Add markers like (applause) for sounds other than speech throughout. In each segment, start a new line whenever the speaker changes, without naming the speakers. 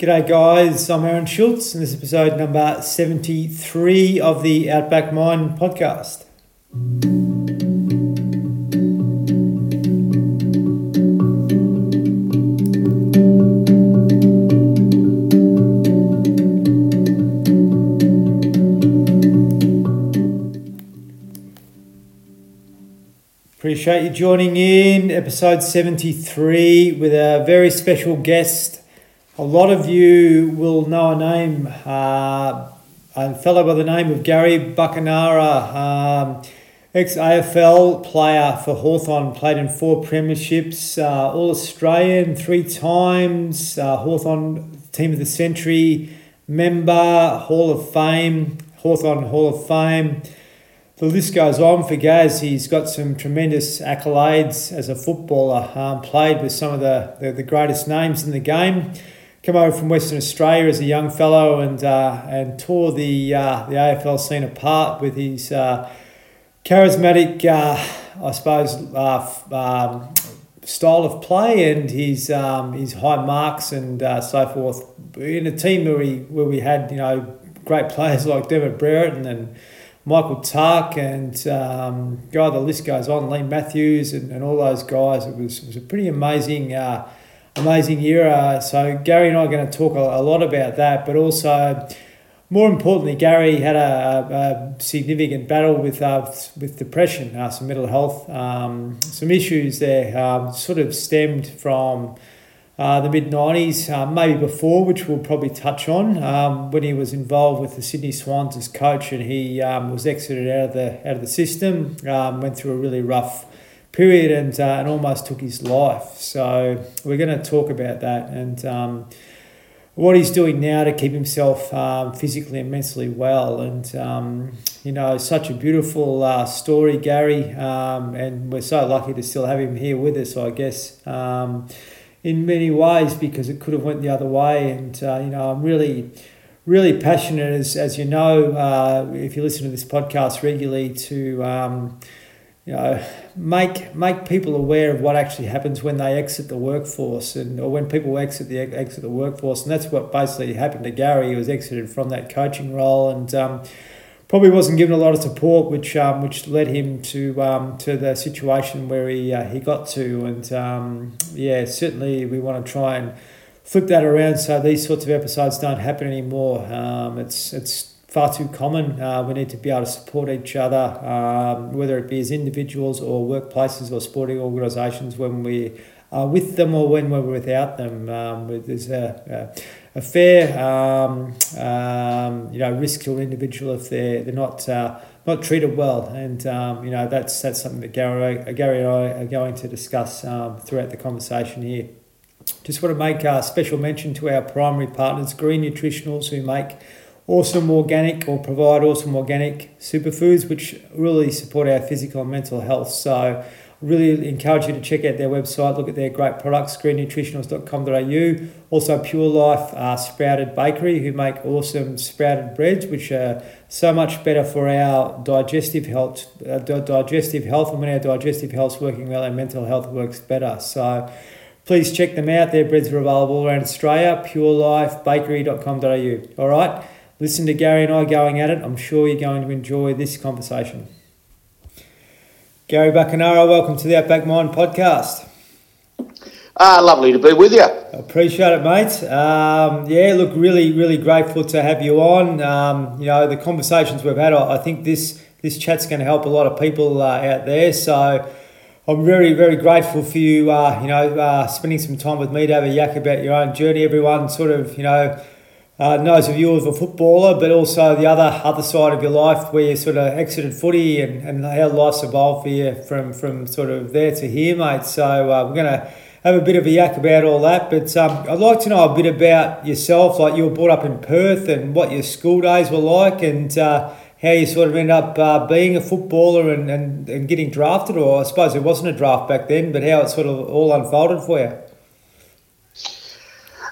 G'day, guys. I'm Aaron Schultz, and this is episode number 73 of the Outback Mind podcast. Appreciate you joining in episode 73 with a very special guest a lot of you will know a name, uh, a fellow by the name of Gary Buckenara, um, ex AFL player for Hawthorn, played in four premierships, uh, All Australian three times, uh, Hawthorn Team of the Century member, Hall of Fame, Hawthorn Hall of Fame. The list goes on for Gaz. He's got some tremendous accolades as a footballer, um, played with some of the, the, the greatest names in the game come over from Western Australia as a young fellow and uh, and tore the uh, the AFL scene apart with his uh, charismatic, uh, I suppose, uh, um, style of play and his um, his high marks and uh, so forth. In a team where we where we had you know great players like David Brereton and Michael Tuck and um, God, the list goes on, Leigh Matthews and, and all those guys. It was, it was a pretty amazing amazing year. Uh, so Gary and I are going to talk a, a lot about that, but also more importantly, Gary had a, a significant battle with uh, with depression, uh, some mental health, um, some issues there. Um, sort of stemmed from uh, the mid '90s, uh, maybe before, which we'll probably touch on. Um, when he was involved with the Sydney Swans as coach, and he um, was exited out of the out of the system, um, went through a really rough period and, uh, and almost took his life. So we're going to talk about that and um, what he's doing now to keep himself um, physically and mentally well. And, um, you know, such a beautiful uh, story, Gary. Um, and we're so lucky to still have him here with us, I guess, um, in many ways because it could have went the other way. And, uh, you know, I'm really really passionate, as, as you know, uh, if you listen to this podcast regularly, to um, you know, make make people aware of what actually happens when they exit the workforce and or when people exit the exit the workforce, and that's what basically happened to Gary. He was exited from that coaching role and. Um, probably wasn't given a lot of support, which um, which led him to um, to the situation where he uh, he got to, and um, yeah, certainly we want to try and flip that around so these sorts of episodes don't happen anymore. Um, it's it's far too common. Uh, we need to be able to support each other, um, whether it be as individuals or workplaces or sporting organisations when we are with them or when we're without them. Um, there's a, a, a fair um, um, you know risk to an individual if they're they're not. Uh, not treated well, and um, you know that's that's something that Gary, Gary and I are going to discuss um, throughout the conversation here. Just want to make a special mention to our primary partners, Green Nutritionals, who make awesome organic or provide awesome organic superfoods which really support our physical and mental health. So really encourage you to check out their website, look at their great products, greennutritionals.com.au. Also Pure Life uh, Sprouted Bakery who make awesome sprouted breads which are so much better for our digestive health, uh, digestive health and when our digestive health is working well our mental health works better. So please check them out. Their breads are available around Australia, purelifebakery.com.au. All right listen to Gary and I going at it. I'm sure you're going to enjoy this conversation. Gary Buckenara, welcome to the Outback Mind podcast.
Ah, lovely to be with you.
Appreciate it, mate. Um, yeah, look, really, really grateful to have you on. Um, you know, the conversations we've had, I think this this chat's going to help a lot of people uh, out there. So I'm very, very grateful for you. Uh, you know, uh, spending some time with me to have a yak about your own journey. Everyone, sort of, you know uh, knows of you as a footballer, but also the other other side of your life where you sort of exited footy and, and how life's evolved for you from, from sort of there to here, mate. So uh, we're going to have a bit of a yak about all that. But um, I'd like to know a bit about yourself, like you were brought up in Perth and what your school days were like and uh, how you sort of ended up uh, being a footballer and, and, and getting drafted, or I suppose it wasn't a draft back then, but how it sort of all unfolded for you.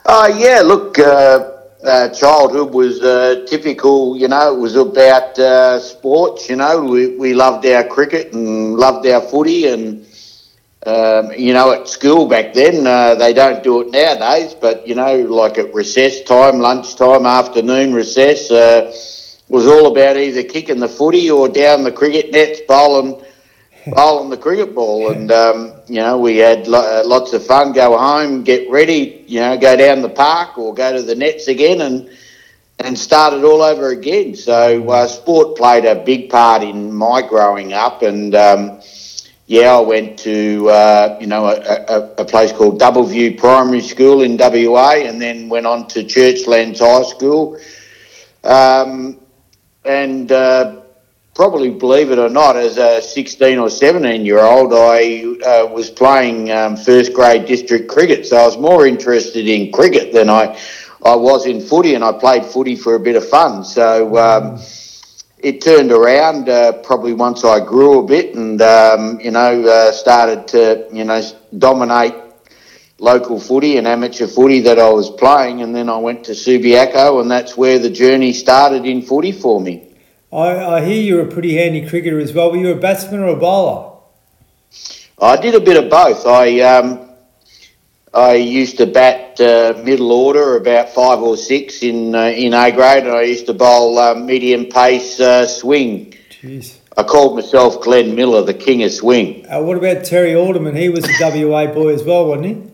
Uh, yeah, look, uh, uh, childhood was uh, typical, you know, it was about uh, sports, you know, we, we loved our cricket and loved our footy and um, you know, at school back then, uh, they don't do it nowadays, but, you know, like at recess time, lunchtime, afternoon recess, uh, was all about either kicking the footy or down the cricket nets, bowling, bowling the cricket ball. And, um, you know, we had lo- uh, lots of fun, go home, get ready, you know, go down the park or go to the nets again and, and start it all over again. So uh, sport played a big part in my growing up and, um, yeah, I went to uh, you know a, a, a, place called Doubleview Primary School in WA, and then went on to Churchlands High School. Um, and uh, probably believe it or not, as a 16 or 17 year old, I uh, was playing um, first grade district cricket. So I was more interested in cricket than I I was in footy, and I played footy for a bit of fun. So. Um, it turned around uh, probably once I grew a bit and um, you know uh, started to you know dominate local footy and amateur footy that I was playing, and then I went to Subiaco, and that's where the journey started in footy for me.
I, I hear you're a pretty handy cricketer as well. Were you a batsman or a bowler?
I did a bit of both. I um, I used to bat uh, middle order, about five or six in uh, in A grade, and I used to bowl uh, medium pace uh, swing.
Jeez.
I called myself Glenn Miller, the king of swing.
Uh, what about Terry Alderman? He was a WA boy as well, wasn't he?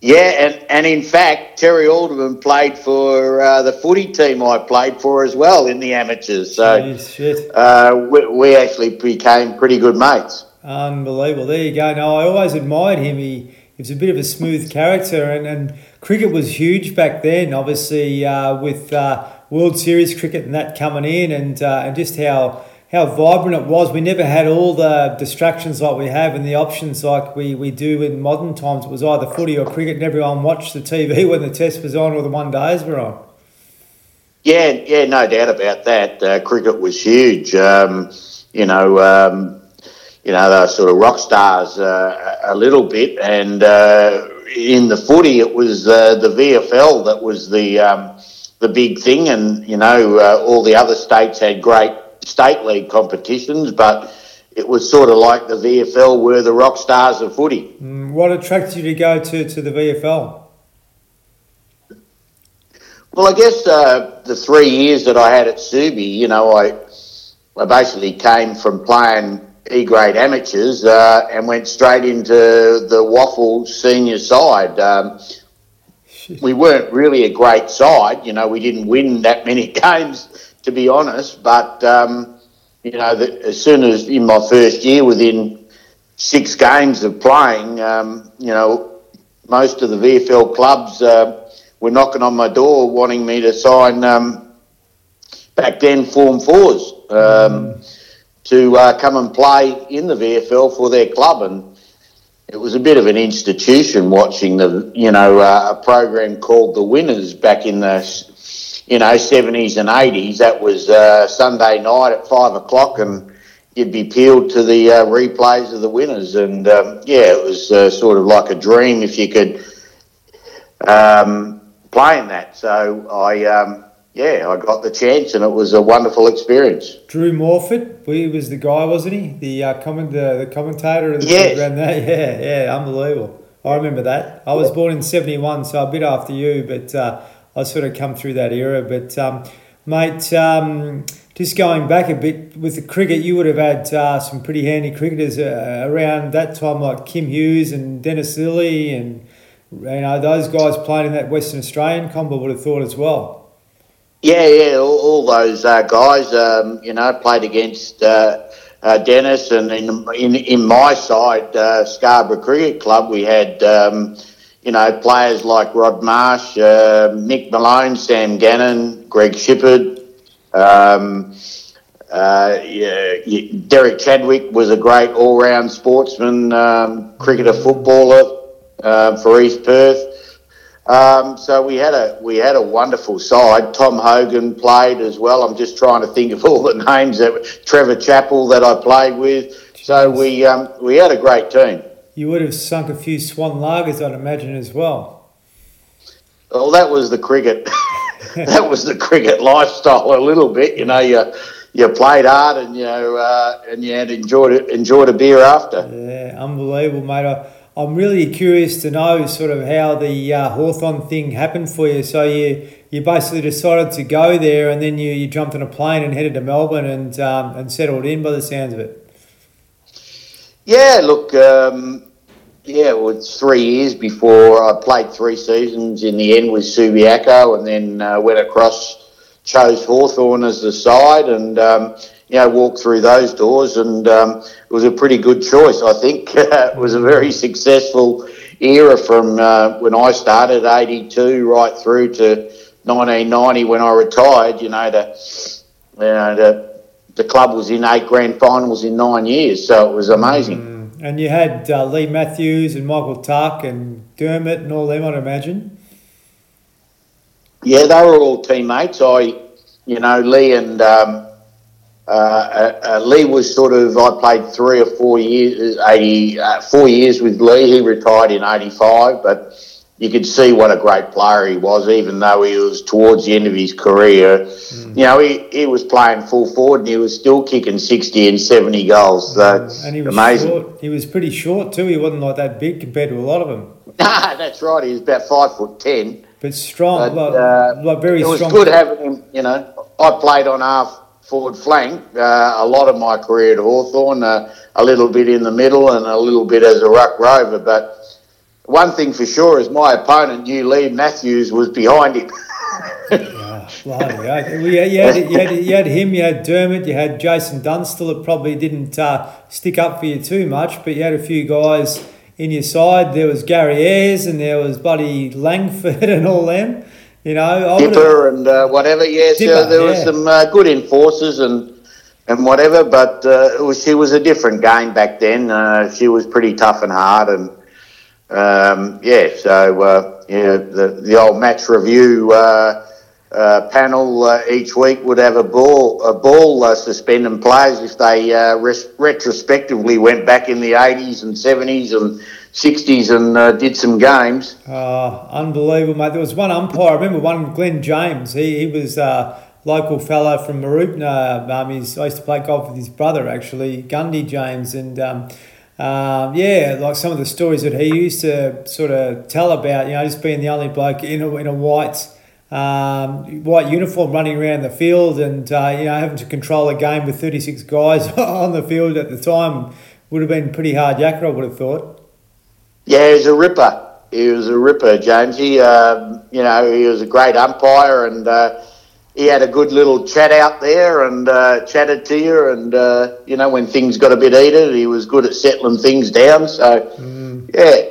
Yeah, and, and in fact, Terry Alderman played for uh, the footy team I played for as well in the amateurs. So
Jeez,
we, we actually became pretty good mates.
Unbelievable. There you go. No, I always admired him. He he was a bit of a smooth character, and, and cricket was huge back then. Obviously, uh, with uh, World Series cricket and that coming in, and uh, and just how how vibrant it was. We never had all the distractions like we have and the options like we, we do in modern times. It was either footy or cricket, and everyone watched the TV (laughs) when the test was on or the one days were on.
Yeah, yeah, no doubt about that. Uh, cricket was huge. Um, you know, um, you know, they were sort of rock stars uh, a little bit. And uh, in the footy, it was uh, the VFL that was the um, the big thing. And you know, uh, all the other states had great state league competitions, but it was sort of like the VFL were the rock stars of footy.
Mm, what attracted you to go to, to the VFL?
Well, I guess uh, the three years that I had at Subi, you know, I I basically came from playing E grade amateurs uh, and went straight into the WAFL senior side. Um, we weren't really a great side, you know, we didn't win that many (laughs) games, to be honest, but, um, you know, the, as soon as in my first year, within six games of playing, um, you know, most of the VFL clubs uh, were knocking on my door wanting me to sign um, back then Form 4s. Mm to uh, come and play in the VFL for their club. And it was a bit of an institution watching the, you know, uh, a program called The Winners back in the, you know, 70s and 80s. That was uh, Sunday night at five o'clock and you'd be peeled to the uh, replays of the winners. And um, yeah, it was uh, sort of like a dream if you could um, play in that. So I, um, yeah, I got the chance, and it was a wonderful experience.
Drew Morphett, he was the guy, wasn't he? The uh, comment, the, the commentator. The
yes. (laughs)
Yeah, yeah, unbelievable. I remember that. I was born in '71, so a bit after you, but uh, I sort of come through that era. But um, mate, um, just going back a bit with the cricket, you would have had uh, some pretty handy cricketers uh, around that time, like Kim Hughes and Dennis Lillee, and you know those guys playing in that Western Australian combo. Would have thought as well.
Yeah, yeah, all, all those uh, guys, um, you know, played against uh, uh, Dennis, and in, in in my side, uh, Scarborough Cricket Club, we had, um, you know, players like Rod Marsh, uh, Mick Malone, Sam Gannon, Greg Shipperd. Um, uh, yeah, Derek Chadwick was a great all-round sportsman, um, cricketer, footballer for East Perth. Um, so we had a we had a wonderful side. Tom Hogan played as well. I'm just trying to think of all the (laughs) names that Trevor Chappell that I played with. So we um, we had a great team.
You would have sunk a few Swan lagers, I'd imagine, as well.
Well, that was the cricket. (laughs) that was the cricket lifestyle a little bit. You know, you you played hard and you know uh, and you had enjoyed it, enjoyed a beer after.
Yeah, unbelievable, mate. I, I'm really curious to know sort of how the uh, Hawthorn thing happened for you. So you you basically decided to go there, and then you, you jumped on a plane and headed to Melbourne and um, and settled in by the sounds of it.
Yeah, look, um, yeah, it was three years before I played three seasons. In the end, with Subiaco, and then uh, went across, chose Hawthorn as the side, and um, you know walked through those doors, and um, it was a pretty good choice. I think (laughs) it was a very successful era from uh, when I started '82 right through to 1990 when I retired. You know, to, you know, to, the club was in eight grand finals in nine years, so it was amazing.
Mm. And you had uh, Leigh Matthews and Michael Tuck and Dermott and all them, I'd imagine.
Yeah, they were all teammates. I, you know, Leigh and um, uh, uh, uh Leigh was sort of. I played three or four years, eighty uh, four years with Leigh. He retired in eighty five, but you could see what a great player he was, even though he was towards the end of his career. Mm. You know, he, he was playing full forward and he was still kicking 60 and 70 goals. So mm. and he was amazing.
Short. He was pretty short too. He wasn't like that big compared to a lot of them.
Nah, (laughs) that's right. He was about five foot ten.
But strong, but, like, uh, like very strong.
It was good having him, you know. I played on half forward flank uh, a lot of my career at Hawthorn, uh, a little bit in the middle and a little bit as a ruck rover, but one thing for sure is my opponent knew Leigh Matthews was behind him. (laughs)
yeah, bloody well, you, had, you, had, you, had, you had him, you had Dermott, you had Jason Dunstall. It probably didn't uh, stick up for you too much, but you had a few guys in your side. There was Gary Ayres and there was Buddy Langford (laughs) and all them. You know,
Dipper and uh, whatever. Yes, Dipper, there yeah. was some uh, good enforcers and and whatever, but uh, it was, she was a different game back then. Uh, she was pretty tough and hard and um, yeah, so uh, yeah, the the old match review uh, uh, panel uh, each week would have a ball a ball uh, suspending players if they uh, res- retrospectively went back in the eighties and seventies and sixties and did some games.
Oh, unbelievable, mate! There was one umpire. I remember one Glenn James. He he was. A Local fellow from Mooroopna. Um, he's, I used to play golf with his brother actually, Gundy James, and um, um, yeah, like some of the stories that he used to sort of tell about, you know, just being the only bloke in a, in a white um, white uniform running around the field and, uh, you know, having to control a game with 36 guys (laughs) on the field at the time would have been pretty hard yakka, I would have thought.
Yeah, he was a ripper. He was a ripper, James. He, um, you know, he was a great umpire and, uh, he had a good little chat out there and uh, chatted to you. And uh, you know, when things got a bit heated, he was good at settling things down. So mm. yeah,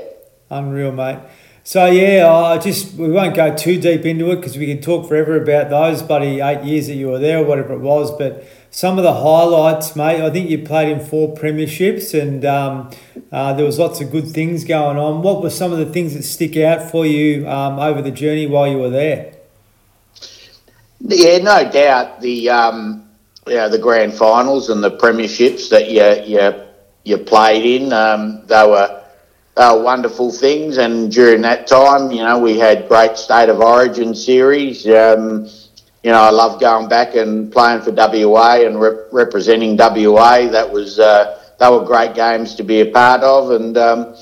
unreal, mate. So yeah, I just we won't go too deep into it because we could talk forever about those bloody eight years that you were there or whatever it was. But some of the highlights, mate. I think you played in four premierships and um, uh, there was lots of good things going on. What were some of the things that stick out for you um, over the journey while you were there?
Yeah, no doubt. The um, the grand finals and the premierships that you you you played in, um, they were they were wonderful things. And during that time, you know, we had great state of origin series. Um, you know, I love going back and playing for WA and rep- representing WA. That was uh, they were great games to be a part of, and um,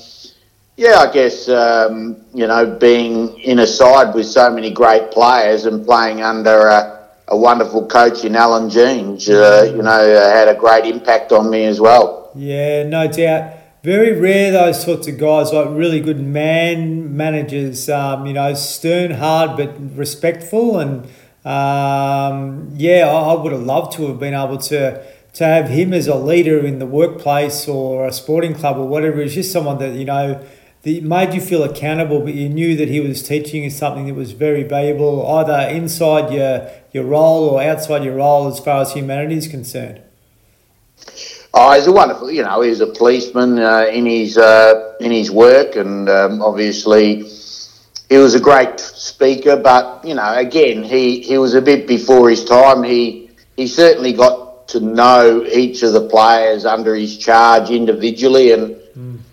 yeah, I guess um, you know being in a side with so many great players and playing under a, a wonderful coach in Alan Jeans, uh, you know, uh, had a great impact on me as well.
Yeah, no doubt. Very rare those sorts of guys, like really good man managers. Um, you know, stern, hard, but respectful, and um, yeah, I, I would have loved to have been able to to have him as a leader in the workplace or a sporting club or whatever. It's just someone that you know that made you feel accountable, but you knew that he was teaching you something that was very valuable, either inside your your role or outside your role, as far as humanity is concerned.
Oh, he's a wonderful. You know, he's a policeman uh, in his uh, in his work, and um, obviously he was a great speaker. But you know, again, he he was a bit before his time. He he certainly got to know each of the players under his charge individually, and.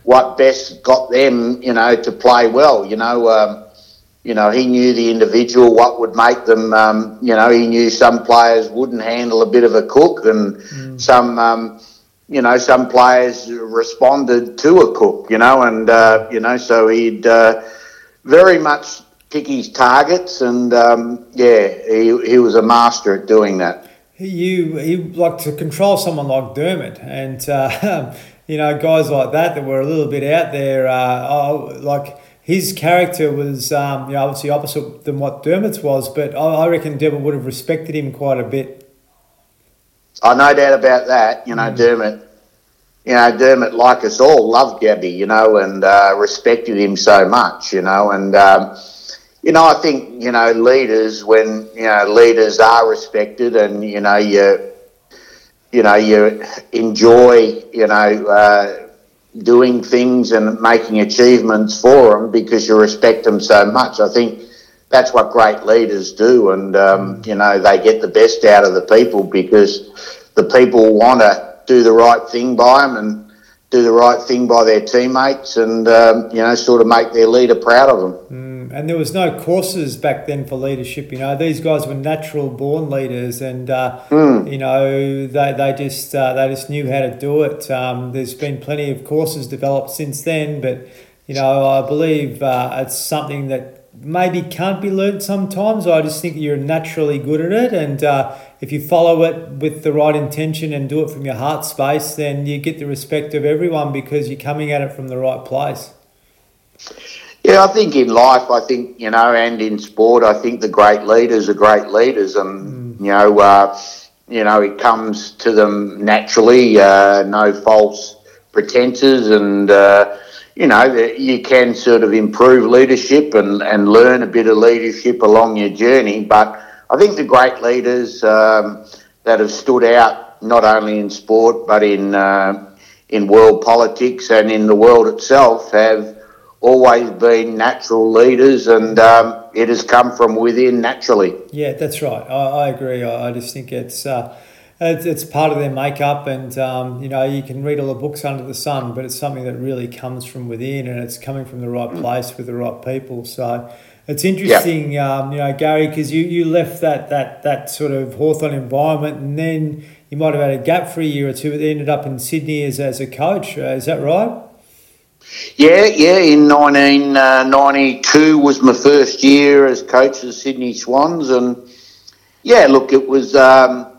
What best got them, you know, to play well. You know, um, you know, he knew the individual, what would make them, um, you know, he knew some players wouldn't handle a bit of a cook and mm. some, um, you know, some players responded to a cook, you know, and, uh, you know, so he'd uh, very much pick his targets and, um, yeah, he, he was a master at doing that.
You, he like to control someone like Dermott, and, uh, (laughs) you know, guys like that that were a little bit out there, uh, oh, like, his character was um, you know, obviously opposite than what Dermott's was, but I, reckon Dermott would have respected him quite a bit.
I no doubt about that. You know, mm. Dermott. You know, Dermott, like us all, loved Yabby. You know, and uh, respected him so much. You know, and um, you know, I think you know leaders when you know leaders are respected, and you know you you know you enjoy you know. Uh, doing things and making achievements for them because you respect them so much. I think that's what great leaders do, and um, you know they get the best out of the people because the people want to do the right thing by them and do the right thing by their teammates, and um, you know sort of make their leader proud of them.
Mm and there was no courses back then for leadership. You know, these guys were natural born leaders, and uh, mm. you know they, they just uh, they just knew how to do it. Um, there's been plenty of courses developed since then, but you know I believe uh, it's something that maybe can't be learned sometimes. I just think you're naturally good at it, and uh, if you follow it with the right intention and do it from your heart space, then you get the respect of everyone because you're coming at it from the right place.
Yeah, I think in life, I think, you know, and in sport, I think the great leaders are great leaders. And, mm. you know, uh, you know, it comes to them naturally, uh, no false pretenses. And, uh, you know, you can sort of improve leadership and, and learn a bit of leadership along your journey. But I think the great leaders um, that have stood out, not only in sport, but in, uh, in world politics and in the world itself, have always been natural leaders and um, it has come from within naturally.
Yeah, that's right. I, I agree. I, I, just think it's, uh, it's, it's part of their makeup and, um, you know, you can read all the books under the sun, but it's something that really comes from within and it's coming from the right mm. place with the right people. So it's interesting, yeah. um, you know, Gary, because you, you left that, that, that sort of Hawthorn environment and then you might have had a gap for a year or two, but ended up in Sydney as, as a coach. Uh, is that right?
Yeah, yeah. In 1992 uh, was my first year as coach of the Sydney Swans, and yeah, look, it was. Um,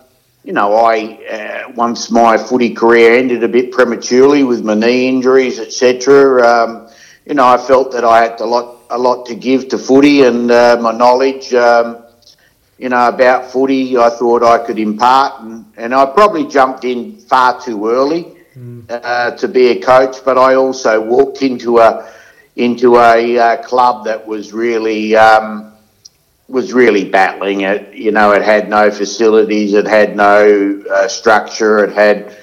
you know, I uh, once my footy career ended a bit prematurely with my knee injuries, etc. Um, you know, I felt that I had a lot, a lot to give to footy, and uh, my knowledge, um, you know, about footy, I thought I could impart, and, and I probably jumped in far too early mm. uh, to be a coach, but I also walked into a into a uh, club that was really um, was really battling it. You know, it had no facilities, it had no uh, structure, it had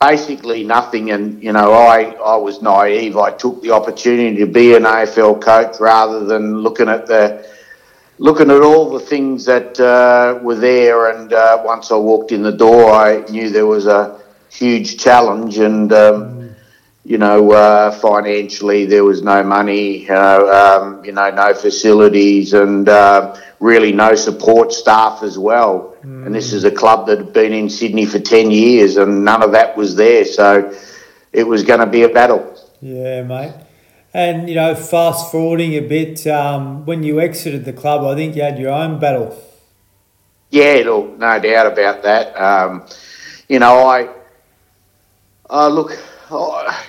basically nothing. And you know, I I was naive. I took the opportunity to be an AFL coach rather than looking at the looking at all the things that uh, were there. And uh, once I walked in the door, I knew there was a huge challenge, and um, you know, uh, financially there was no money, you know, um, you know, no facilities, and uh, really no support staff as well. Mm. And this is a club that had been in Sydney for ten years, and none of that was there, so it was going to be a battle.
Yeah, mate. And you know, fast forwarding a bit, um, when you exited the club, I think you had your own battle.
Yeah, look, no doubt about that. Um, you know, I uh, look,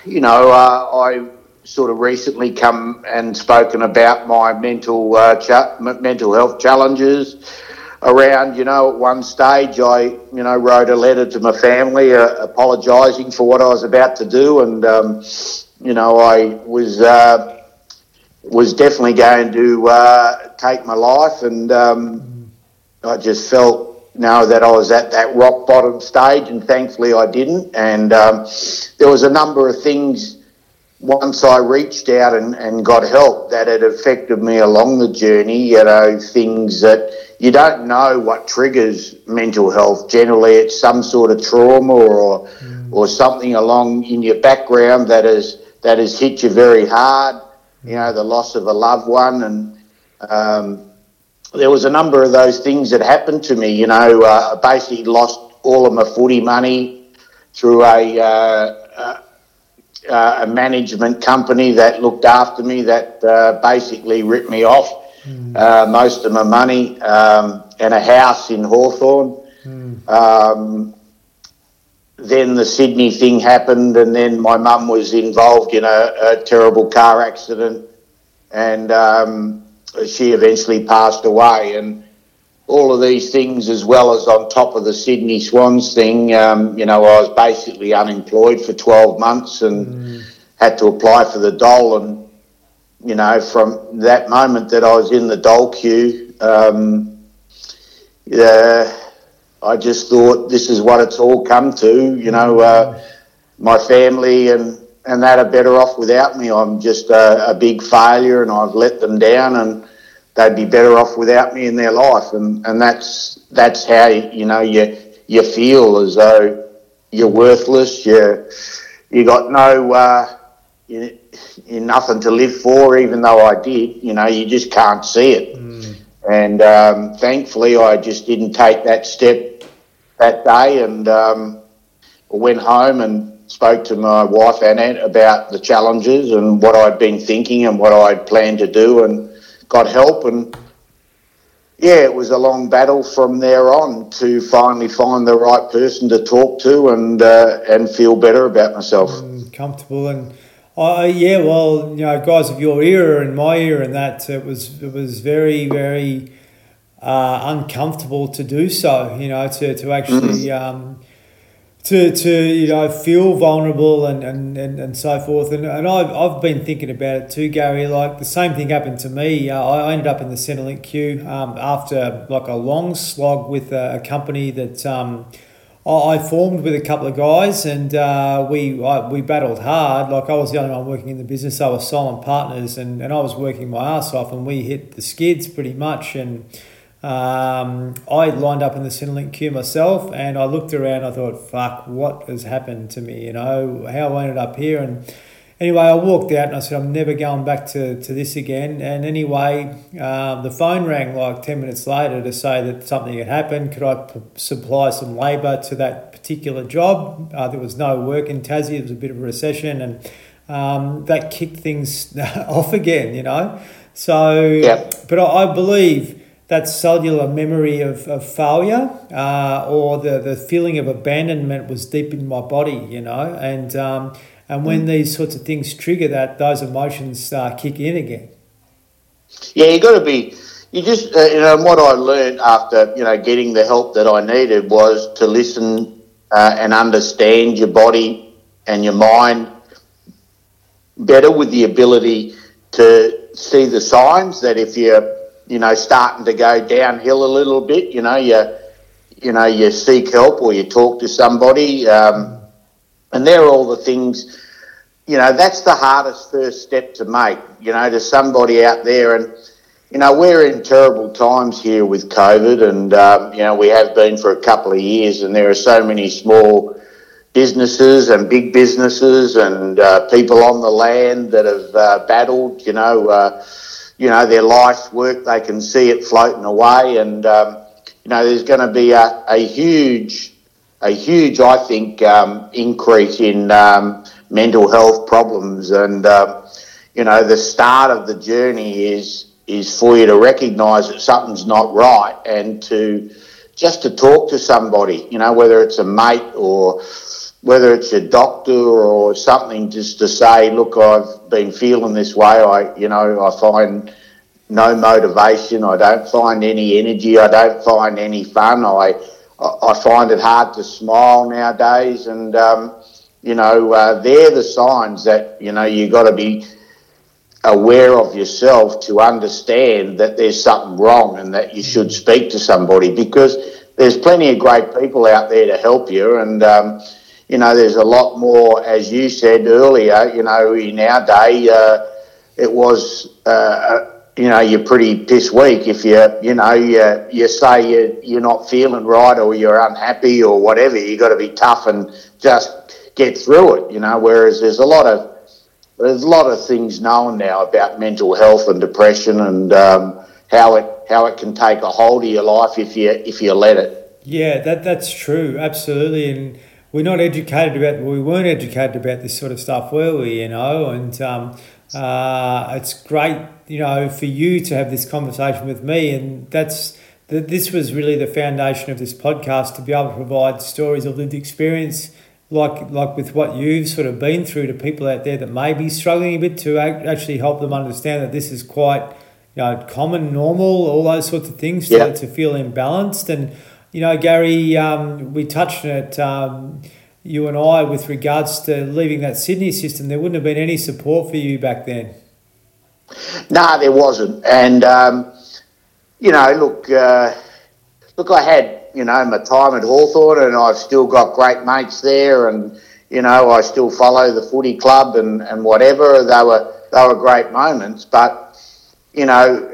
you know, uh, I sort of recently come and spoken about my mental uh, cha- mental health challenges. Around, you know, at one stage, I, you know, wrote a letter to my family uh, apologising for what I was about to do, and um, you know, I was uh, was definitely going to uh, take my life, and um, I just felt You know that I was at that rock bottom stage, and thankfully I didn't. And um, there was a number of things once I reached out and, and got help that had affected me along the journey. You know, things that you don't know what triggers mental health. Generally, it's some sort of trauma or mm. or something along in your background that has that has hit you very hard. You know, the loss of a loved one and um, there was a number of those things that happened to me. You know, uh, I basically lost all of my footy money through a, uh, uh, a management company that looked after me that uh, basically ripped me off mm. most of my money um, and a house in Hawthorn. Mm. Um, then the Sydney thing happened, and then my mum was involved in a, a terrible car accident, and um, she eventually passed away. And all of these things, as well as on top of the Sydney Swans thing, um, you know, I was basically unemployed for 12 months and mm. had to apply for the dole. And, you know, from that moment that I was in the dole queue, um, yeah, I just thought this is what it's all come to. You know, uh, my family and, and that are better off without me. I'm just a, a big failure and I've let them down and they'd be better off without me in their life, and and that's that's how you know you you feel as though you're worthless. You you got no uh, you, nothing to live for, even though I did. You know, you just can't see it. Mm. And um, thankfully, I just didn't take that step that day, and um, went home and spoke to my wife Annette about the challenges and what I'd been thinking and what I'd planned to do, and got help and yeah, it was a long battle from there on to finally find the right person to talk to and uh, and feel better about myself.
Mm, comfortable and uh, yeah, well, you know, guys of your era and my era and that it was it was very very uh, uncomfortable to do so. You know, to to actually. Mm. Um, to, to you know feel vulnerable and, and, and, and so forth and, and I've, I've been thinking about it too Gary like the same thing happened to me uh, I ended up in the Centrelink queue um, after like a long slog with a, a company that um, I formed with a couple of guys and uh, we I, we battled hard like I was the only one working in the business I was silent partners and, and I was working my ass off and we hit the skids pretty much and um, I lined up in the Centrelink queue myself, and I looked around. I thought, "Fuck, what has happened to me? You know, how I ended up here." And anyway, I walked out and I said, "I'm never going back to, to this again." And anyway, um, the phone rang like ten minutes later to say that something had happened. Could I p- supply some labour to that particular job? Uh, there was no work in Tassie. It was a bit of a recession, and um, that kicked things (laughs) off again. You know, so yeah. but I, I believe that cellular memory of, of failure uh, or the, the feeling of abandonment was deep in my body, you know, and um, and when mm. these sorts of things trigger that, those emotions uh, kick in again.
Yeah, you got to be. You just uh, you know what I learned after you know getting the help that I needed was to listen uh, and understand your body and your mind better with the ability to see the signs that if you're you know, starting to go downhill a little bit, you know, you, you know, you seek help or you talk to somebody. Um, and they're all the things, you know, that's the hardest first step to make, you know, to somebody out there. And, you know, we're in terrible times here with COVID and, um, you know, we have been for a couple of years and there are so many small businesses and big businesses and uh, people on the land that have uh, battled, you know, uh, you know, their life's work, they can see it floating away. And, um, you know, there's going to be a, a huge, a huge, I think, um, increase in um, mental health problems. And, um, you know, the start of the journey is, is for you to recognise that something's not right and to just to talk to somebody, you know, whether it's a mate or whether it's a doctor or something, just to say, look, I've been feeling this way. I, you know, I find no motivation. I don't find any energy. I don't find any fun. I, I find it hard to smile nowadays. And, um, you know, uh, they're the signs that, you know, you got to be aware of yourself to understand that there's something wrong and that you should speak to somebody because there's plenty of great people out there to help you. And, um, you know, there's a lot more, as you said earlier, you know, in our day, uh, it was, uh, you know, you're pretty piss weak if you, you know, you, you say you, you're not feeling right or you're unhappy or whatever. you got to be tough and just get through it, you know, whereas there's a lot of, there's a lot of things known now about mental health and depression and, um, how it how it can take a hold of your life if you if you let it.
Yeah, that that's true, absolutely, and we're not educated about we weren't educated about this sort of stuff, were we? You know, and um, uh, it's great, you know, for you to have this conversation with me, and that's that. This was really the foundation of this podcast to be able to provide stories of lived experience like like with what you've sort of been through to people out there that may be struggling a bit to actually help them understand that this is quite you know common normal all those sorts of things to, to feel imbalanced and you know Gary um, we touched on it um, you and I with regards to leaving that Sydney system there wouldn't have been any support for you back then
no nah, there wasn't and um, you know look uh, look I had you know, my time at Hawthorn and I've still got great mates there and, you know, I still follow the footy club and, and whatever. They were, they were great moments, but, you know,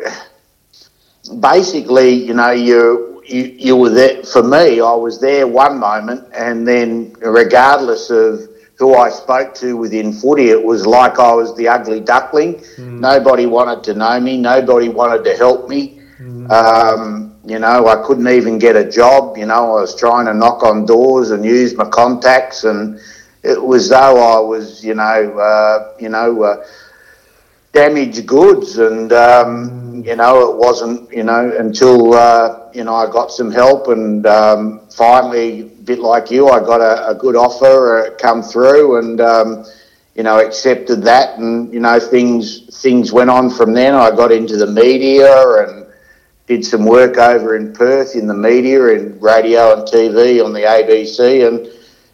basically, you know, you, you, you were there, for me, I was there one moment and then regardless of who I spoke to within footy, it was like I was the ugly duckling. Mm. Nobody wanted to know me. Nobody wanted to help me. Mm. Um, you know, I couldn't even get a job. You know, I was trying to knock on doors and use my contacts, and it was though I was, you know, uh, you know, uh, damaged goods, and um, you know, it wasn't, you know, until uh, you know I got some help, and um, finally, bit like you, I got a, a good offer uh, come through, and um, you know, accepted that, and you know, things things went on from then. I got into the media and did some work over in Perth in the media, in radio and TV on the ABC, and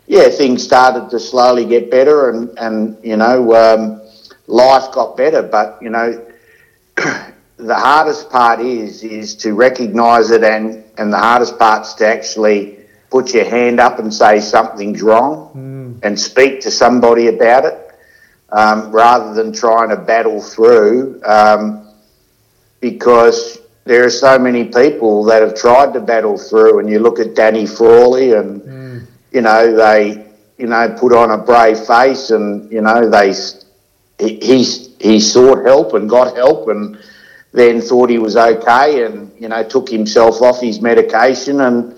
yeah, things started to slowly get better, and and you know, um, life got better. But you know, (clears throat) the hardest part is is to recognise it, and and the hardest part's to actually put your hand up and say something's wrong, mm. and speak to somebody about it, um, rather than trying to battle through. Um, because there are so many people that have tried to battle through, and you look at Danny Frawley, and mm. you know they, you know, put on a brave face, and you know they, he he sought help and got help, and then thought he was okay, and you know took himself off his medication, and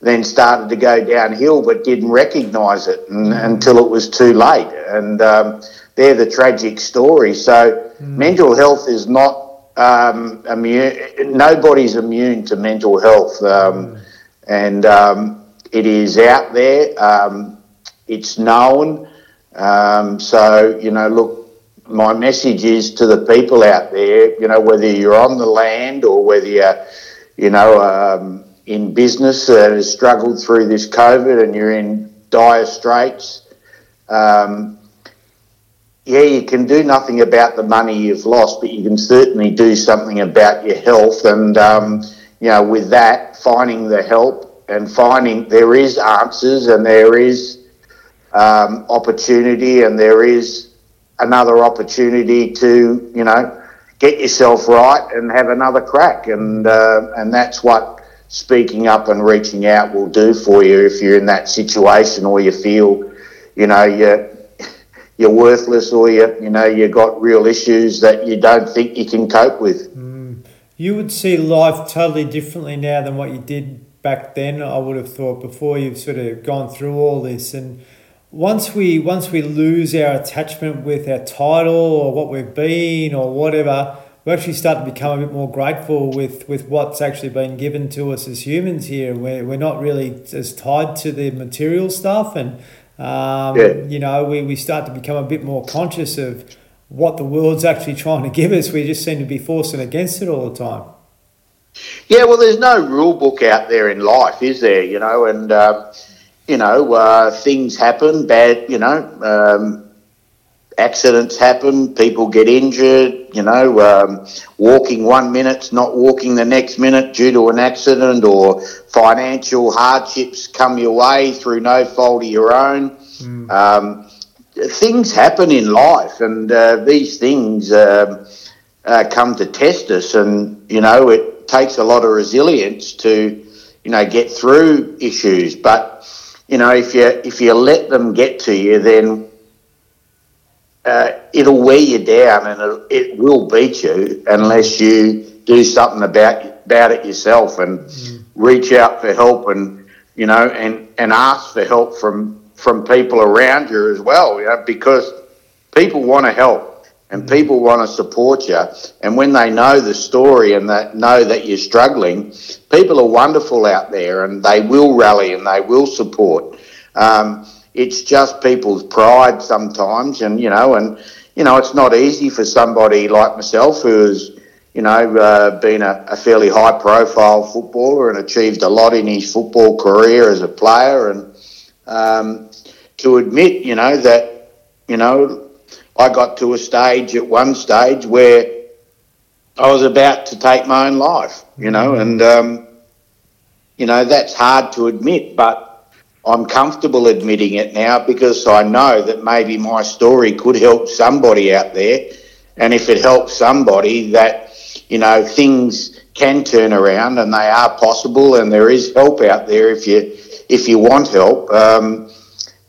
then started to go downhill, but didn't recognise it and, mm. until it was too late, and um, they're the tragic stories. So mm. mental health is not um, immune, nobody's immune to mental health, um, and um, it is out there. Um, it's known. Um, so you know, look, my message is to the people out there. You know, whether you're on the land or whether you're, you know, um, in business that has struggled through this COVID and you're in dire straits. Um, yeah, you can do nothing about the money you've lost, but you can certainly do something about your health. And, um, you know, with that, finding the help and finding there is answers and there is um, opportunity and there is another opportunity to, you know, get yourself right and have another crack. And, uh, and that's what speaking up and reaching out will do for you if you're in that situation or you feel, you know, you're, you're worthless or you you know you've got real issues that you don't think you can cope with.
Mm. You would see life totally differently now than what you did back then. I would have thought before you've sort of gone through all this and. Once we once we lose our attachment with our title or what we've been or whatever, we actually start to become a bit more grateful with, with what's actually been given to us as humans here. We're, we're not really as tied to the material stuff and um, yeah. You know, we, we start to become a bit more conscious of what the world's actually trying to give us. We just seem to be forcing against it all the time.
Yeah, well, there's no rule book out there in life, is there? You know, and um, you know, uh, things happen. Bad, you know, um, accidents happen. People get injured. You know, um, walking one minute's not walking the next minute due to an accident, or financial hardships come your way through no fault of your own. Mm. Um, things happen in life, and uh, these things uh, uh, come to test us. And you know, it takes a lot of resilience to you know get through issues. But you know, if you if you let them get to you, then uh, it'll wear you down, and it, it will beat you unless you do something about about it yourself and mm. reach out for help and you know and and ask for help from from people around you as well. You know, because people want to help and mm. people want to support you. And when they know the story and that know that you're struggling, people are wonderful out there and they will rally and they will support. Um, it's just people's pride sometimes, and you know, and you know, it's not easy for somebody like myself who's you know, uh, been a, a, fairly high profile footballer and achieved a lot in his football career as a player. And um, to admit, you know, that, you know, I got to a stage at one stage where I was about to take my own life, you know, and, um, you know, that's hard to admit, but I'm comfortable admitting it now because I know that maybe my story could help somebody out there. And if it helps somebody, that you know, things can turn around and they are possible, and there is help out there if you if you want help. Um,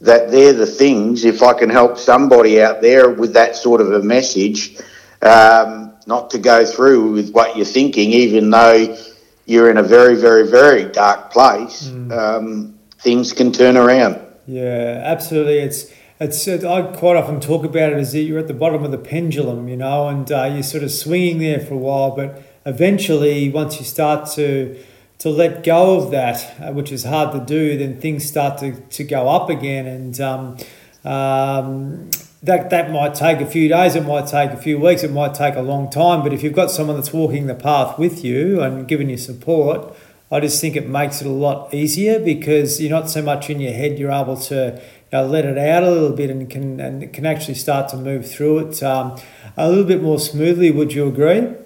that they're the things. If I can help somebody out there with that sort of a message, um, not to go through with what you're thinking, even though you're in a very, very, very dark place, mm. um, things can turn around.
Yeah, absolutely. It's it's I quite often talk about it as you're at the bottom of the pendulum, you know, and uh, you're sort of swinging there for a while, but eventually, once you start to to let go of that, uh, which is hard to do, then things start to, to go up again, and um, um, that that might take a few days, it might take a few weeks, it might take a long time. But if you've got someone that's walking the path with you and giving you support, I just think it makes it a lot easier because you're not so much in your head. You're able to know, let it out a little bit and can and can actually start to move through it um, a little bit more smoothly. Would you agree?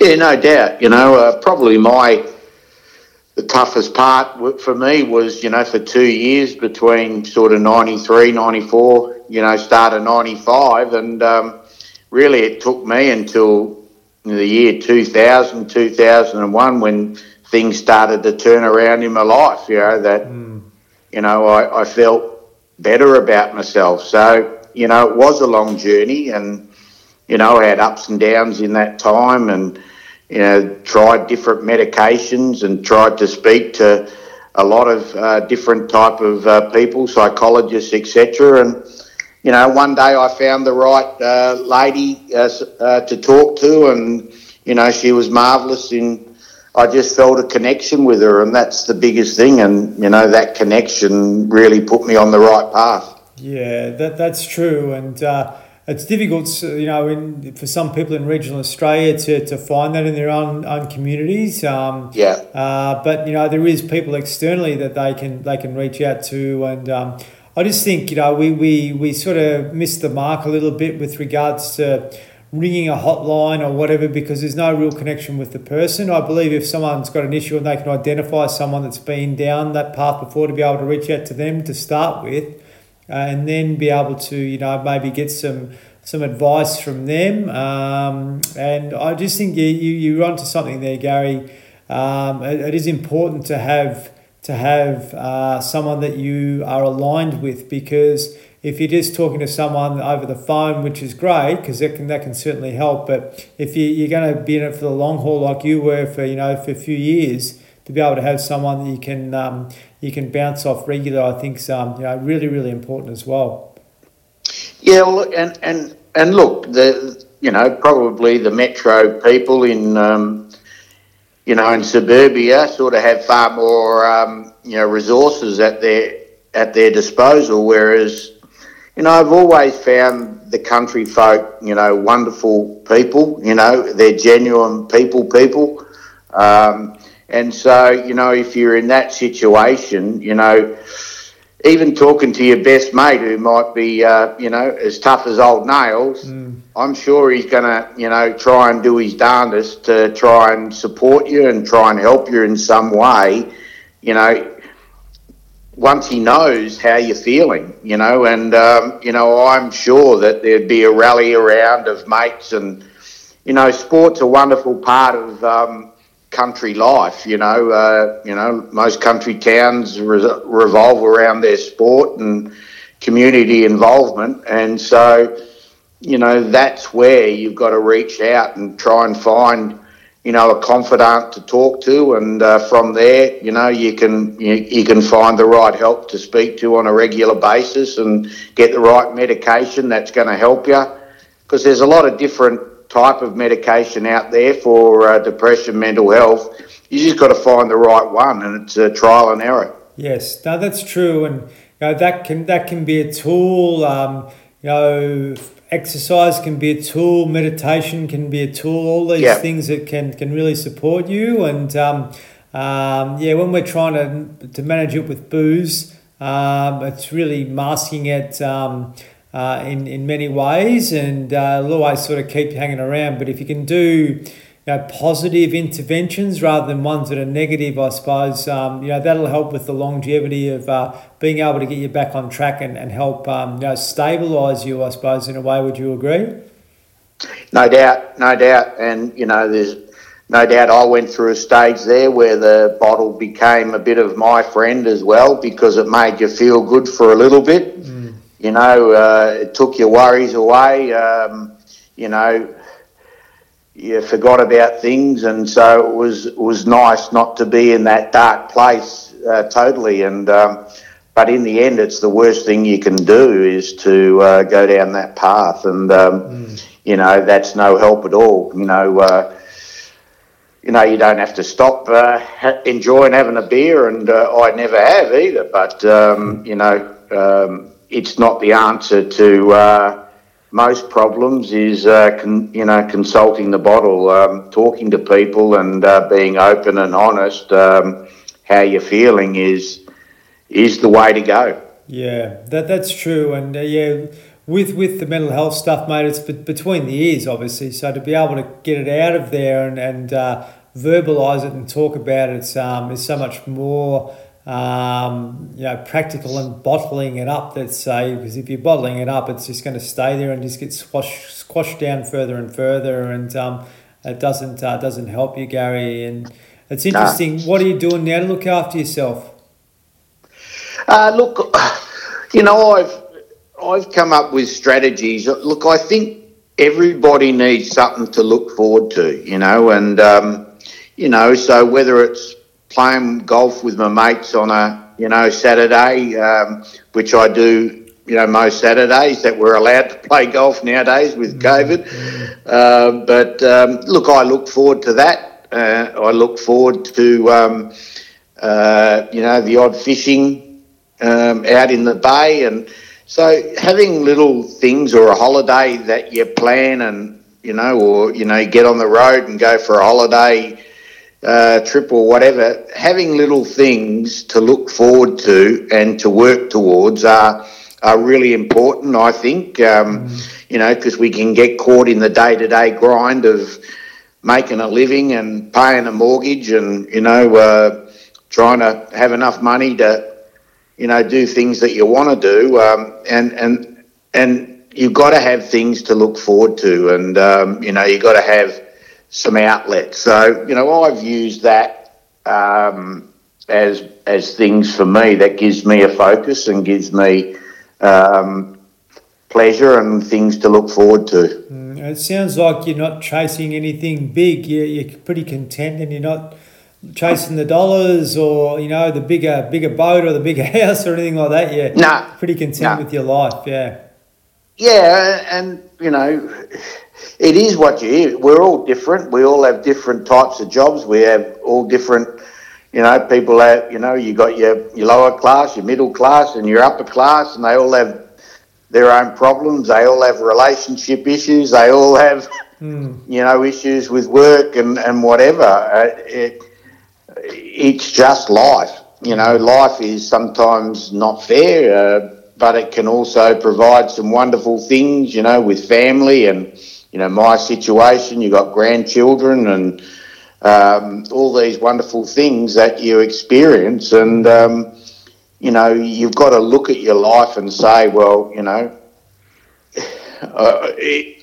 Yeah, no doubt. You know, uh, probably my the toughest part for me was, you know, for two years between sort of 93, 94, you know, started 95. And um, really it took me until the year 2000, 2001 when things started to turn around in my life, you know, that mm you know, I, I felt better about myself. So, you know, it was a long journey and, you know, had ups and downs in that time and, you know, tried different medications and tried to speak to a lot of uh, different type of uh, people, psychologists, etc. And, you know, one day I found the right uh, lady uh, uh, to talk to and, you know, she was marvellous in I just felt a connection with her, and that's the biggest thing. And you know, that connection really put me on the right path.
Yeah, that that's true, and uh, it's difficult, you know, in, for some people in regional Australia to, to find that in their own own communities. Um,
yeah.
Uh, but you know, there is people externally that they can they can reach out to, and um, I just think you know we, we we sort of missed the mark a little bit with regards to ringing a hotline or whatever because there's no real connection with the person. I believe if someone's got an issue and they can identify someone that's been down that path before to be able to reach out to them to start with uh, and then be able to, you know, maybe get some some advice from them. Um, and I just think you, you, you're onto something there, Gary. Um, it, it is important to have to have uh, someone that you are aligned with because if you're just talking to someone over the phone, which is great because that can that can certainly help. But if you, you're going to be in it for the long haul, like you were for you know for a few years, to be able to have someone that you can um, you can bounce off regular, I think is um, you know really really important as well.
Yeah, well, and and and look, the you know probably the metro people in um, you know in suburbia sort of have far more um, you know resources at their at their disposal, whereas you know, I've always found the country folk, you know, wonderful people. You know, they're genuine people, people. Um, and so, you know, if you're in that situation, you know, even talking to your best mate who might be, uh, you know, as tough as old nails, mm. I'm sure he's going to, you know, try and do his darndest to try and support you and try and help you in some way. You know, once he knows how you're feeling, you know, and, um, you know, I'm sure that there'd be a rally around of mates and, you know, sport's a wonderful part of um, country life, you know. Uh, you know, most country towns re- revolve around their sport and community involvement. And so, you know, that's where you've got to reach out and try and find you know, a confidant to talk to, and uh, from there, you know, you can you, you can find the right help to speak to on a regular basis and get the right medication that's going to help you. Because there's a lot of different type of medication out there for uh, depression, mental health. You just got to find the right one, and it's a trial and error.
Yes, no, that's true, and you know, that can that can be a tool. Um, you know, exercise can be a tool, meditation can be a tool, all these yeah. things that can, can really support you. And um, um, yeah, when we're trying to, to manage it with booze, um, it's really masking it um, uh, in, in many ways and uh, always sort of keep you hanging around. But if you can do know, positive interventions rather than ones that are negative, I suppose, um, you know, that'll help with the longevity of uh, being able to get you back on track and, and help, um, you know, stabilise you, I suppose, in a way. Would you agree?
No doubt, no doubt. And, you know, there's no doubt I went through a stage there where the bottle became a bit of my friend as well because it made you feel good for a little bit. Mm. You know, uh, it took your worries away. Um, you know, you forgot about things, and so it was it was nice not to be in that dark place uh, totally. And um, but in the end, it's the worst thing you can do is to uh, go down that path, and um, mm. you know that's no help at all. You know. Uh, you know, you don't have to stop uh, enjoying having a beer, and uh, I never have either. But um, you know, um, it's not the answer to uh, most problems is uh, con, you know consulting the bottle, um, talking to people, and uh, being open and honest. Um, how you're feeling is is the way to go.
Yeah, that that's true, and uh, yeah, with with the mental health stuff, mate, it's between the ears, obviously. So to be able to get it out of there and and uh, verbalize it and talk about it, it's um, is so much more um, you know, practical and bottling it up. Let's say because if you're bottling it up, it's just going to stay there and just get squashed squashed down further and further, and um, it doesn't uh, doesn't help you, Gary. And it's interesting. Nah. What are you doing now to look after yourself?
Uh, look, (sighs) you know, I've I've come up with strategies. Look, I think everybody needs something to look forward to, you know, and um, you know, so whether it's playing golf with my mates on a you know Saturday, um, which I do you know most Saturdays that we're allowed to play golf nowadays with COVID. Uh, but um, look, I look forward to that. Uh, I look forward to um, uh, you know the odd fishing um, out in the bay, and so having little things or a holiday that you plan and you know, or you know, get on the road and go for a holiday uh, trip or whatever, having little things to look forward to and to work towards are are really important. I think, um, mm. you know, because we can get caught in the day to day grind of making a living and paying a mortgage and you know uh, trying to have enough money to you know do things that you want to do um, and and and you've got to have things to look forward to and um, you know you've got to have some outlets. So you know, I've used that um, as as things for me that gives me a focus and gives me um, pleasure and things to look forward to.
Mm, it sounds like you're not chasing anything big. You're, you're pretty content, and you're not chasing the dollars or you know the bigger bigger boat or the bigger (laughs) house or anything like that. Yeah,
no, nah,
pretty content nah. with your life. Yeah,
yeah, and you know it is what you hear. We're all different. We all have different types of jobs. We have all different, you know, people have, you know, you got your, your lower class, your middle class, and your upper class, and they all have their own problems. They all have relationship issues. They all have, mm. you know, issues with work and, and whatever. Uh, it, it's just life. You know, life is sometimes not fair, uh, but it can also provide some wonderful things, you know, with family and, you know, my situation, you've got grandchildren and um, all these wonderful things that you experience. And, um, you know, you've got to look at your life and say, well, you know, (sighs) uh,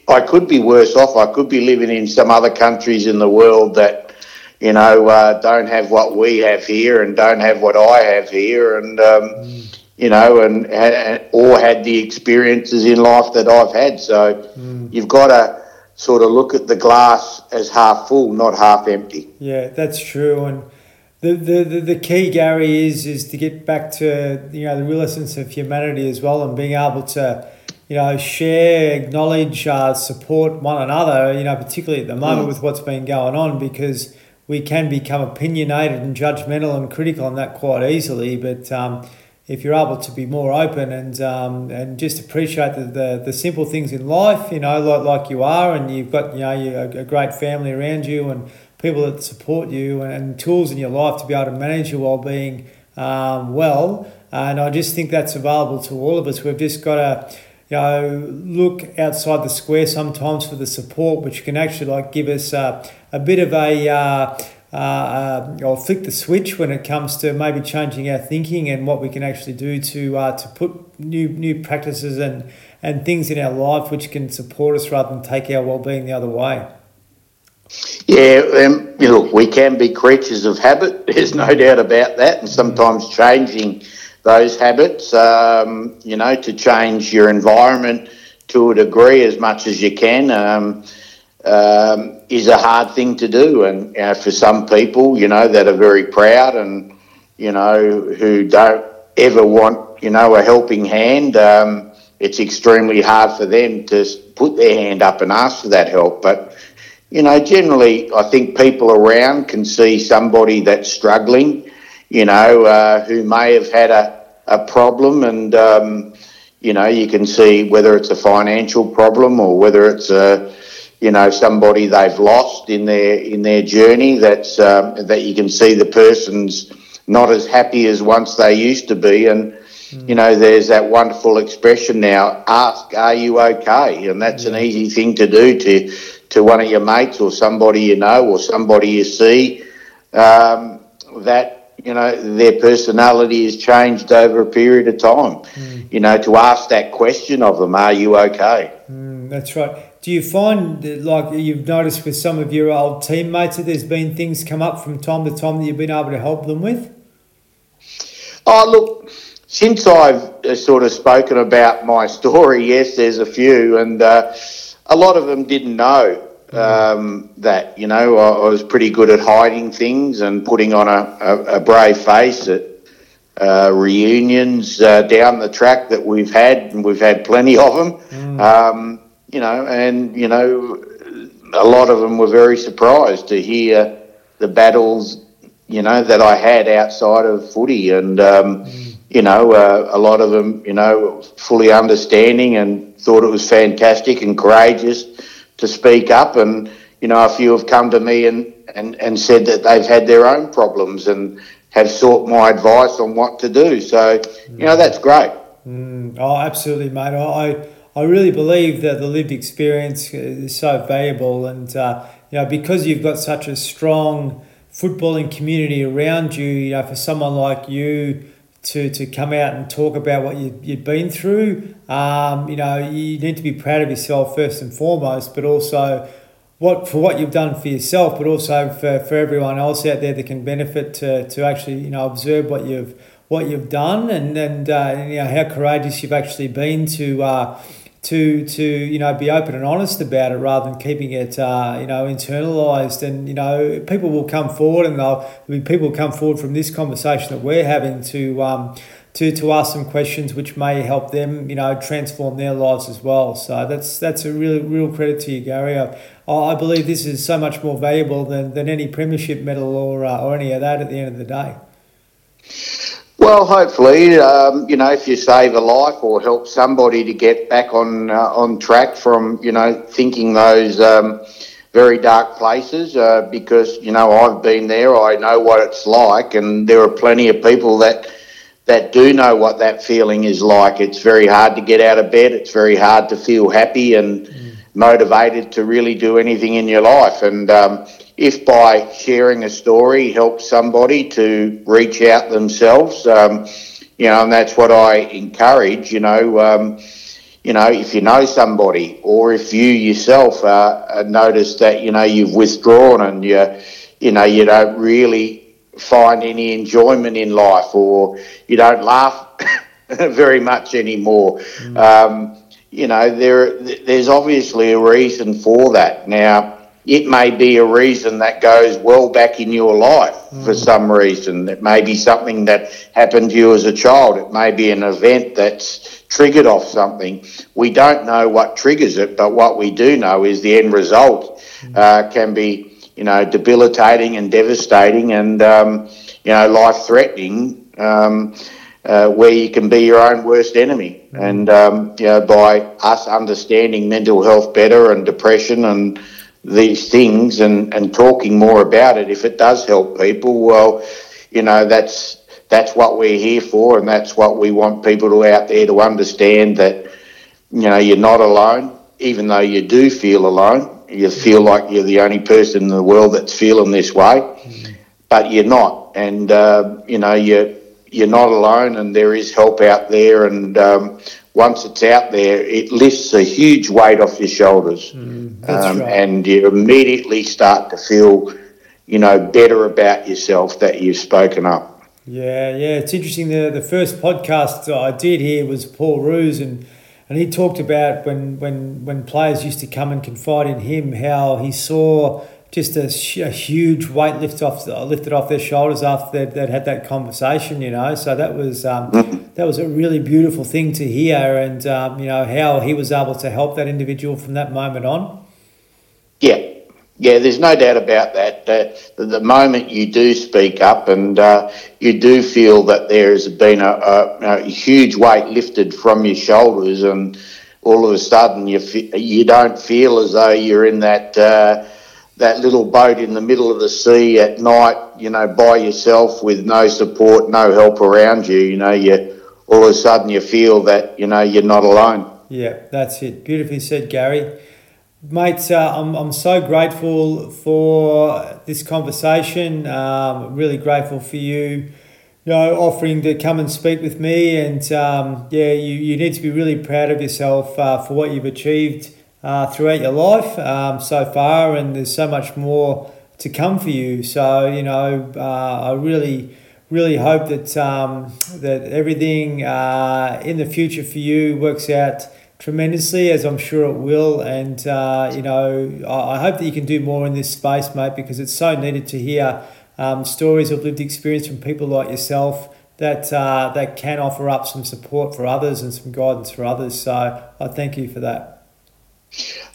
I could be worse off. I could be living in some other countries in the world that, you know, uh, don't have what we have here and don't have what I have here. And, um, mm. You know, and, and or had the experiences in life that I've had. So mm. you've got to sort of look at the glass as half full, not half empty.
Yeah, that's true. And the, the, the, the key, Gary, is is to get back to you know the real essence of humanity as well, and being able to you know share, acknowledge, uh, support one another. You know, particularly at the moment mm. with what's been going on, because we can become opinionated and judgmental and critical on that quite easily. But um, if you're able to be more open and um, and just appreciate the, the, the simple things in life, you know, like, like you are, and you've got you know you, a, a great family around you and people that support you and, tools in your life to be able to manage your well-being um, well. And I just think that's available to all of us. We've just got to you know, look outside the square sometimes for the support, which can actually like give us uh, a bit of a uh, uh, uh, or flick the switch when it comes to maybe changing our thinking and what we can actually do to uh, to put new new practices and and things in our life which can support us rather than take our well-being the other way.
Yeah, um, you know, we can be creatures of habit. (laughs) There's no doubt about that, and sometimes changing those habits, um, you know, to change your environment to a degree as much as you can um, um, is a hard thing to do. And uh, for some people, you know, that are very proud and, you know, who don't ever want, you know, a helping hand, um, it's extremely hard for them to put their hand up and ask for that help. But, you know, generally, I think people around can see somebody that's struggling you know, uh, who may have had a, a problem and, um, you know, you can see whether it's a financial problem or whether it's a, you know, somebody they've lost in their in their journey. That's um, that you can see the person's not as happy as once they used to be, and mm. you know, there's that wonderful expression now: "Ask, are you okay?" And that's an easy thing to do to to one of your mates or somebody you know or somebody you see. Um, that you know, their personality has changed over a period of time. Mm. You know, to ask that question of them, are you okay?
Mm, that's right. Do you find, that, like you've noticed with some of your old teammates, that there's been things come up from time to time that you've been able to help them with?
Oh, look, since I've uh, sort of spoken about my (laughs) story, yes, there's a few, and uh, a lot of them didn't know um, that you know I, I, was pretty good at hiding things and putting on a, a, a brave face at uh, reunions uh, down the track that we've had, and we've had plenty of them. Mm. Um, you know, and you know, a lot of them were very surprised to hear the battles, you know, that I had outside of footy, and um, mm. you know, uh, a lot of them, you know, fully understanding and thought it was fantastic and courageous to speak up. And, you know, a few have come to me and, and, and said that they've had their own problems and have sought my advice on what to do. So, you know, that's great.
Mm. Oh, absolutely, mate. I, I really believe that the lived experience is so valuable. And, uh, you know, because you've got such a strong footballing community around you, you know, for someone like you, to, to come out and talk about what you, you've been through. Um, you know, you need to be proud of yourself first and foremost, but also what for what you've done for yourself, but also for, for everyone else out there that can benefit to, to actually you know observe what you've what you've done and and, uh, and you know how courageous you've actually been to. Uh, to to you know be open and honest about it rather than keeping it uh, you know internalized. And you know people will come forward and they'll I mean, people will come forward from this conversation that we're having to um, to to ask some questions which may help them you know transform their lives as well. So that's that's a real real credit to you Gary. I, I believe this is so much more valuable than, than any premiership medal or uh, or any of that at the end of the day
well, hopefully, um, you know, if you save a life or help somebody to get back on uh, on track from, you know, thinking those um, very dark places, uh, because you know I've been there, I know what it's like, and there are plenty of people that that do know what that feeling is like. It's very hard to get out of bed. It's very hard to feel happy and mm. motivated to really do anything in your life, and um, if by sharing a story helps somebody to reach out themselves, um, you know, and that's what I encourage, you know, um, you know, if you know somebody or if you yourself uh, notice that, you know, you've withdrawn and you, you know, you don't really find any enjoyment in life or you don't laugh (laughs) very much anymore. Mm. Um, you know, there there's obviously a reason for that. Now, it may be a reason that goes well back in your life mm. for some reason. It may be something that happened to you as a child. It may be an event that's triggered off something. We don't know what triggers it, but what we do know is the end result mm. uh, can be, you know, debilitating and devastating and, um, you know, life threatening. Um, uh, where you can be your own worst enemy. Mm. And um, you know, by us understanding mental health better and depression and these things and, and talking more about it, if it does help people, well, you know, that's that's what we're here for, and that's what we want people to out there to understand that you know you're not alone, even though you do feel alone. You feel like you're the only person in the world that's feeling this way, mm. but you're not, and uh, you know you're you're not alone, and there is help out there. And um, once it's out there, it lifts a huge weight off your shoulders, mm, um, right. and you immediately start to feel, you know, better about yourself that you've spoken up.
Yeah, yeah, it's interesting. The the first podcast I did here was Paul Roos, and and he talked about when when when players used to come and confide in him, how he saw just a, a huge weight lift off lifted off their shoulders after they'd, they'd had that conversation, you know. So that was um, that was a really beautiful thing to hear, and um, you know how he was able to help that individual from that moment on.
Yeah, yeah, there's no doubt about that. Uh, the moment you do speak up and uh, you do feel that there has been a, a, a, huge weight lifted from your shoulders, and all of a sudden you you don't feel as though you're in that. Uh, that little boat in the middle of the sea at night, you know, by yourself with no support, no help around you, you know, you all of a sudden you feel that, you know, you're not alone.
Yeah, that's it. Beautifully said, Gary. Mate, uh, I'm, I'm so grateful for this conversation. Um, really grateful for you, you know, offering to come and speak with me. And um, yeah, you, you need to be really proud of yourself uh, for what you've achieved uh, throughout your life um, so far, and there's so much more to come for you. So you know, uh, I really, really hope that um, that everything uh, in the future for you works out tremendously, as I'm sure it will. And uh, you know, I, I hope that you can do more in this space, mate, because it's so needed to hear um, stories of lived experience from people like yourself that uh, that can offer up some support for others and some guidance for others. So I thank you for that.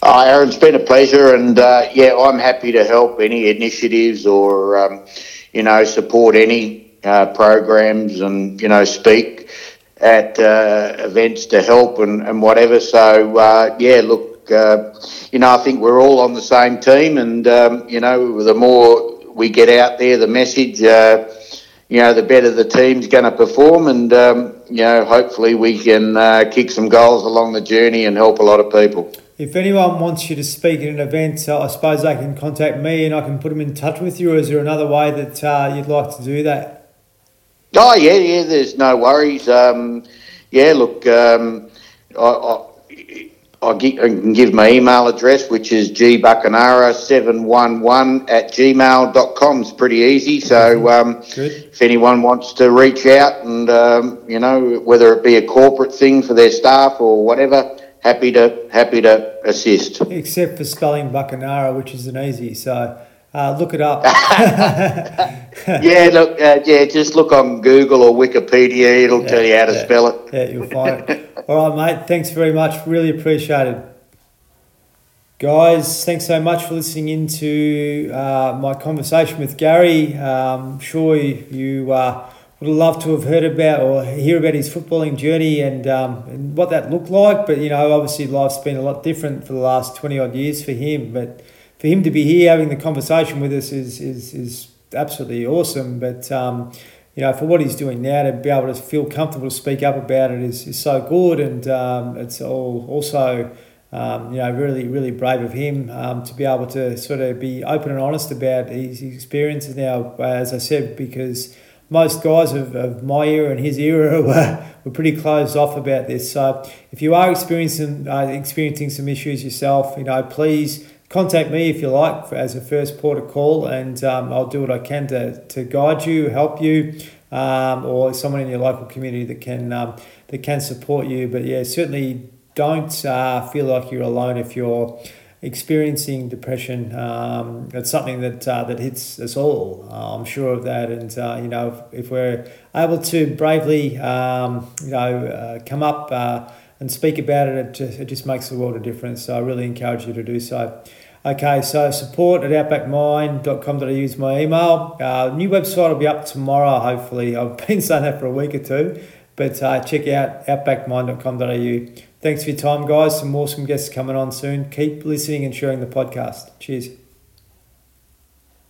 Uh, Aaron, it's been a pleasure, and uh, yeah, I'm happy to help any initiatives or um, you know support any uh, programs and you know speak at uh, events to help and, and whatever. So uh, yeah, look, uh, you know, I think we're all on the same team, and um, you know, the more we get out there, the message, you know, the better the team's going to perform, and um, you know, hopefully we can kick some goals along the journey and help a lot of people
if anyone wants you to speak at an event, uh, I suppose they can contact me and I can put them in touch with you. Or is there another way that uh, you'd like to do that?
Oh yeah, yeah. There's no worries. Um, yeah, look, um, I, I, I, can give my email address, which is gbuckenara711 at gmail.com. It's pretty easy. So um, if anyone wants to reach out and, um, you know, whether it be a corporate thing for their staff or whatever, happy to happy to assist.
Except for spelling Buckenara, which isn't easy. So uh, look it up. (laughs)
yeah, look, uh, yeah, just look on Google or Wikipedia. It'll yeah, tell you how to
yeah,
spell it.
Yeah, you'll find it. All right, mate. Thanks very much. Really appreciated. Guys, thanks so much for listening into uh, my conversation with Gary. Um, sure you, you uh, would have loved to have heard about or hear about his footballing journey and, um, and what that looked like. But you know, obviously life's been a lot different for the last twenty odd years for him. But for him to be here having the conversation with us is is, is absolutely awesome. But um, you know, for what he's doing now, to be able to feel comfortable to speak up about it is, is so good, and um, it's all also. Um, you know, really, really brave of him um, to be able to sort of be open and honest about his experiences now, as I said, because most guys of, of my era and his era (laughs) were, were pretty closed off about this. So if you are experiencing uh, experiencing some issues yourself, you know, please contact me if you like for, as a first port of call, and um, I'll do what I can to, to guide you, help you, um, or someone in your local community that can um, that can support you. But yeah, certainly don't uh, feel like you're alone if you're experiencing depression. Um, it's something that uh, that hits us all. Uh, I'm sure of that, and uh, you know, if, if, we're able to bravely, um, you know, uh, come up uh, and speak about it, it just, it just makes the world a difference. So I really encourage you to do so. Okay, so support at outbackmind.com.au is my email. Uh, new website will be up tomorrow, hopefully. I've (laughs) been saying that for a week or two, but check out outbackmind.com.au. Thanks for your time, guys. Some awesome guests coming on soon. Keep listening and sharing the podcast. Cheers.